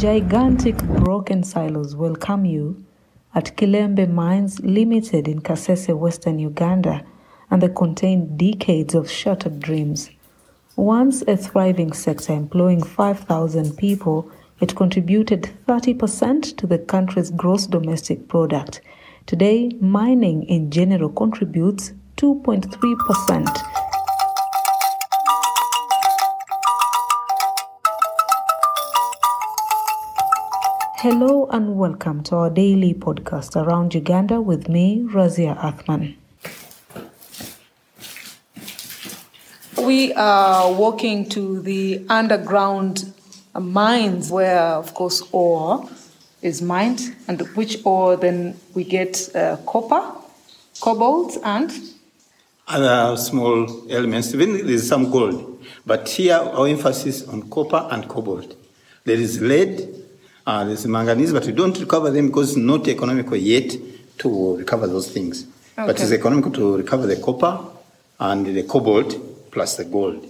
Gigantic broken silos welcome you at Kilembe Mines Limited in Kasese, Western Uganda, and they contain decades of shattered dreams. Once a thriving sector employing 5,000 people, it contributed 30% to the country's gross domestic product. Today, mining in general contributes 2.3%. Hello and welcome to our daily podcast around Uganda with me, Razia Athman. We are walking to the underground mines where, of course, ore is mined, and which ore then we get uh, copper, cobalt, and other small elements. Even there's some gold, but here our emphasis on copper and cobalt. There is lead, uh, there's manganese, but we don't recover them because it's not economical yet to recover those things. Okay. But it's economical to recover the copper and the cobalt plus the gold.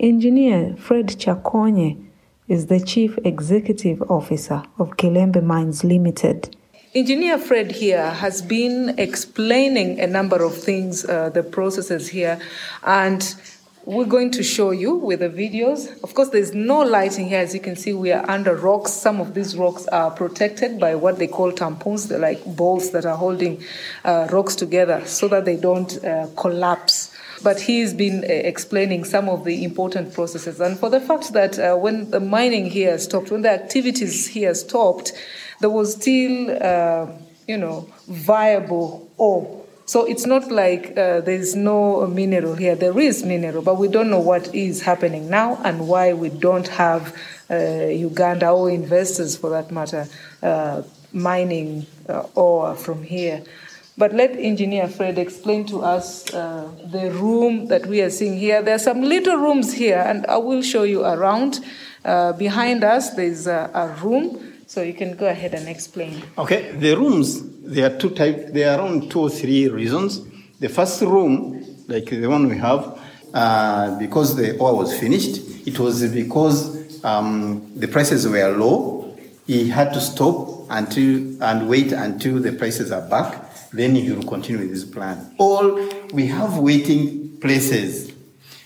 Engineer Fred Chakonye is the Chief Executive Officer of Kilembe Mines Limited. Engineer Fred here has been explaining a number of things, uh, the processes here, and we're going to show you with the videos. Of course, there's no lighting here. As you can see, we are under rocks. Some of these rocks are protected by what they call tampons. They're like balls that are holding uh, rocks together so that they don't uh, collapse but he's been uh, explaining some of the important processes. And for the fact that uh, when the mining here stopped, when the activities here stopped, there was still, uh, you know, viable ore so it's not like uh, there's no mineral here. There is mineral, but we don't know what is happening now and why we don't have uh, Uganda or investors, for that matter, uh, mining uh, ore from here. But let Engineer Fred explain to us uh, the room that we are seeing here. There are some little rooms here, and I will show you around. Uh, behind us, there's a, a room so you can go ahead and explain. Okay, the rooms, there are two types, there are around two or three reasons. The first room, like the one we have, uh, because the oil was finished, it was because um, the prices were low. He had to stop until and wait until the prices are back. Then he will continue with his plan. All we have waiting places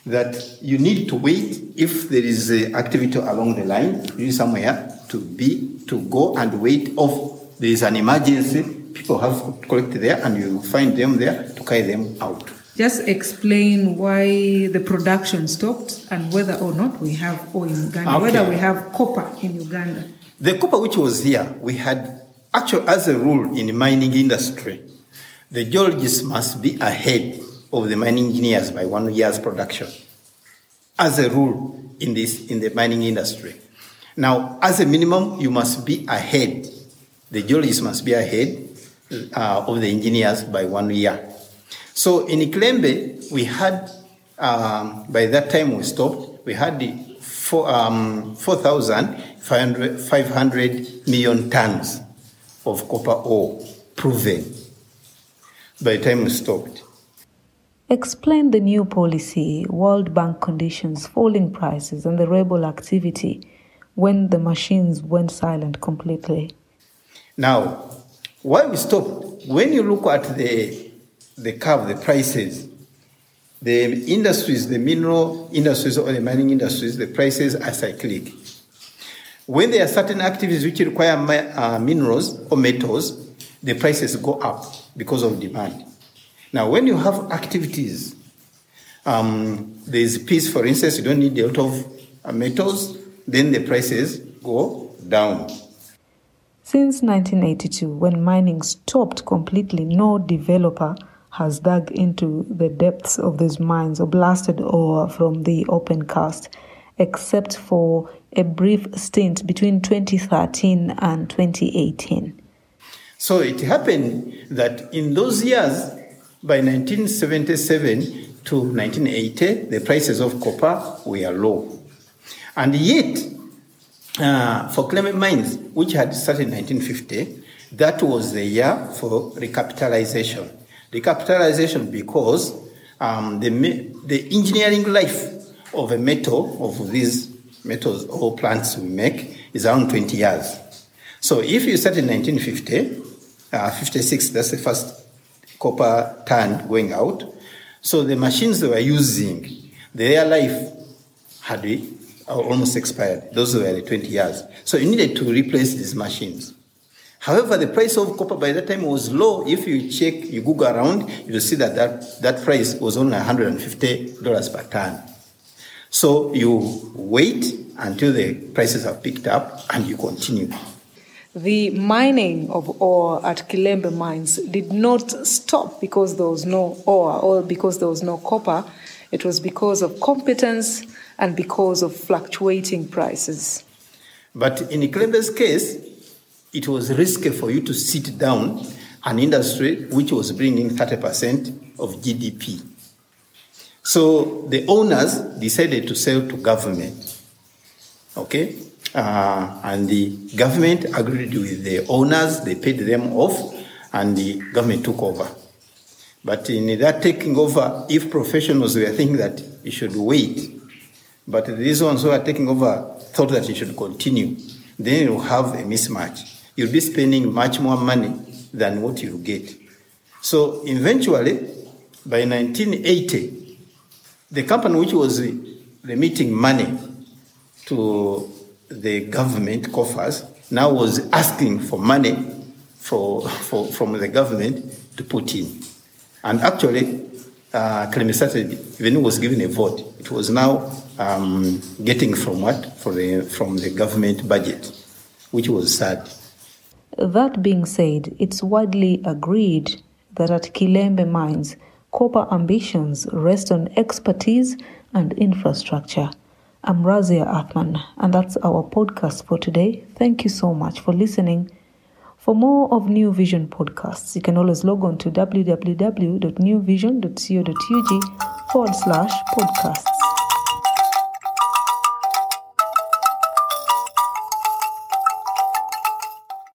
that you need to wait if there is activity along the line, you somewhere to be, to go and wait off. There is an emergency, people have to collect there and you find them there to carry them out. Just explain why the production stopped and whether or not we have oil in Uganda, okay. whether we have copper in Uganda. The copper which was here, we had actually as a rule in the mining industry, the geologists must be ahead of the mining engineers by one year's production. As a rule in this in the mining industry. Now, as a minimum, you must be ahead. The geologists must be ahead uh, of the engineers by one year. So in Kilembe, we had, um, by that time we stopped, we had the four, um, 4,500 million tons of copper ore proven by the time we stopped. Explain the new policy, World Bank conditions, falling prices, and the rebel activity when the machines went silent completely? Now, why we stopped? When you look at the the curve, the prices, the industries, the mineral industries or the mining industries, the prices are cyclic. When there are certain activities which require uh, minerals or metals, the prices go up because of demand. Now, when you have activities, um, there's peace, for instance, you don't need a lot of uh, metals, then the prices go down. Since 1982, when mining stopped completely, no developer has dug into the depths of these mines or blasted ore from the open cast, except for a brief stint between 2013 and 2018. So it happened that in those years, by 1977 to 1980, the prices of copper were low. And yet, uh, for Kilembe Mines, which had started in 1950, that was the year for recapitalization. Recapitalization because um, the, the engineering life of a metal, of these metals or plants we make is around 20 years. So if you start in 1950, uh, 56, that's the first copper tan going out. So the machines they were using, their life had uh, almost expired. Those were the 20 years. So you needed to replace these machines. However, the price of copper by that time was low. If you check, you Google around, you'll see that that, that price was only $150 per ton. So you wait until the prices have picked up and you continue. The mining of ore at Kilembe mines did not stop because there was no ore or because there was no copper. It was because of competence and because of fluctuating prices. But in Kilembe's case, it was risky for you to sit down an industry which was bringing 30% of GDP. So the owners decided to sell to government. Okay? Uh, and the government agreed with the owners, they paid them off, and the government took over. But in that taking over, if professionals were thinking that you should wait, but these ones who are taking over thought that you should continue, then you'll have a mismatch. You'll be spending much more money than what you get. So eventually, by 1980, the company which was remitting money to the government coffers now was asking for money for, for, from the government to put in. And actually, uh, Kilembe even was given a vote. It was now um, getting from what? For the, from the government budget, which was sad. That being said, it's widely agreed that at Kilembe mines, copper ambitions rest on expertise and infrastructure. I'm Razia Athman, and that's our podcast for today. Thank you so much for listening. For more of New Vision podcasts, you can always log on to www.newvision.co.ug forward slash podcasts.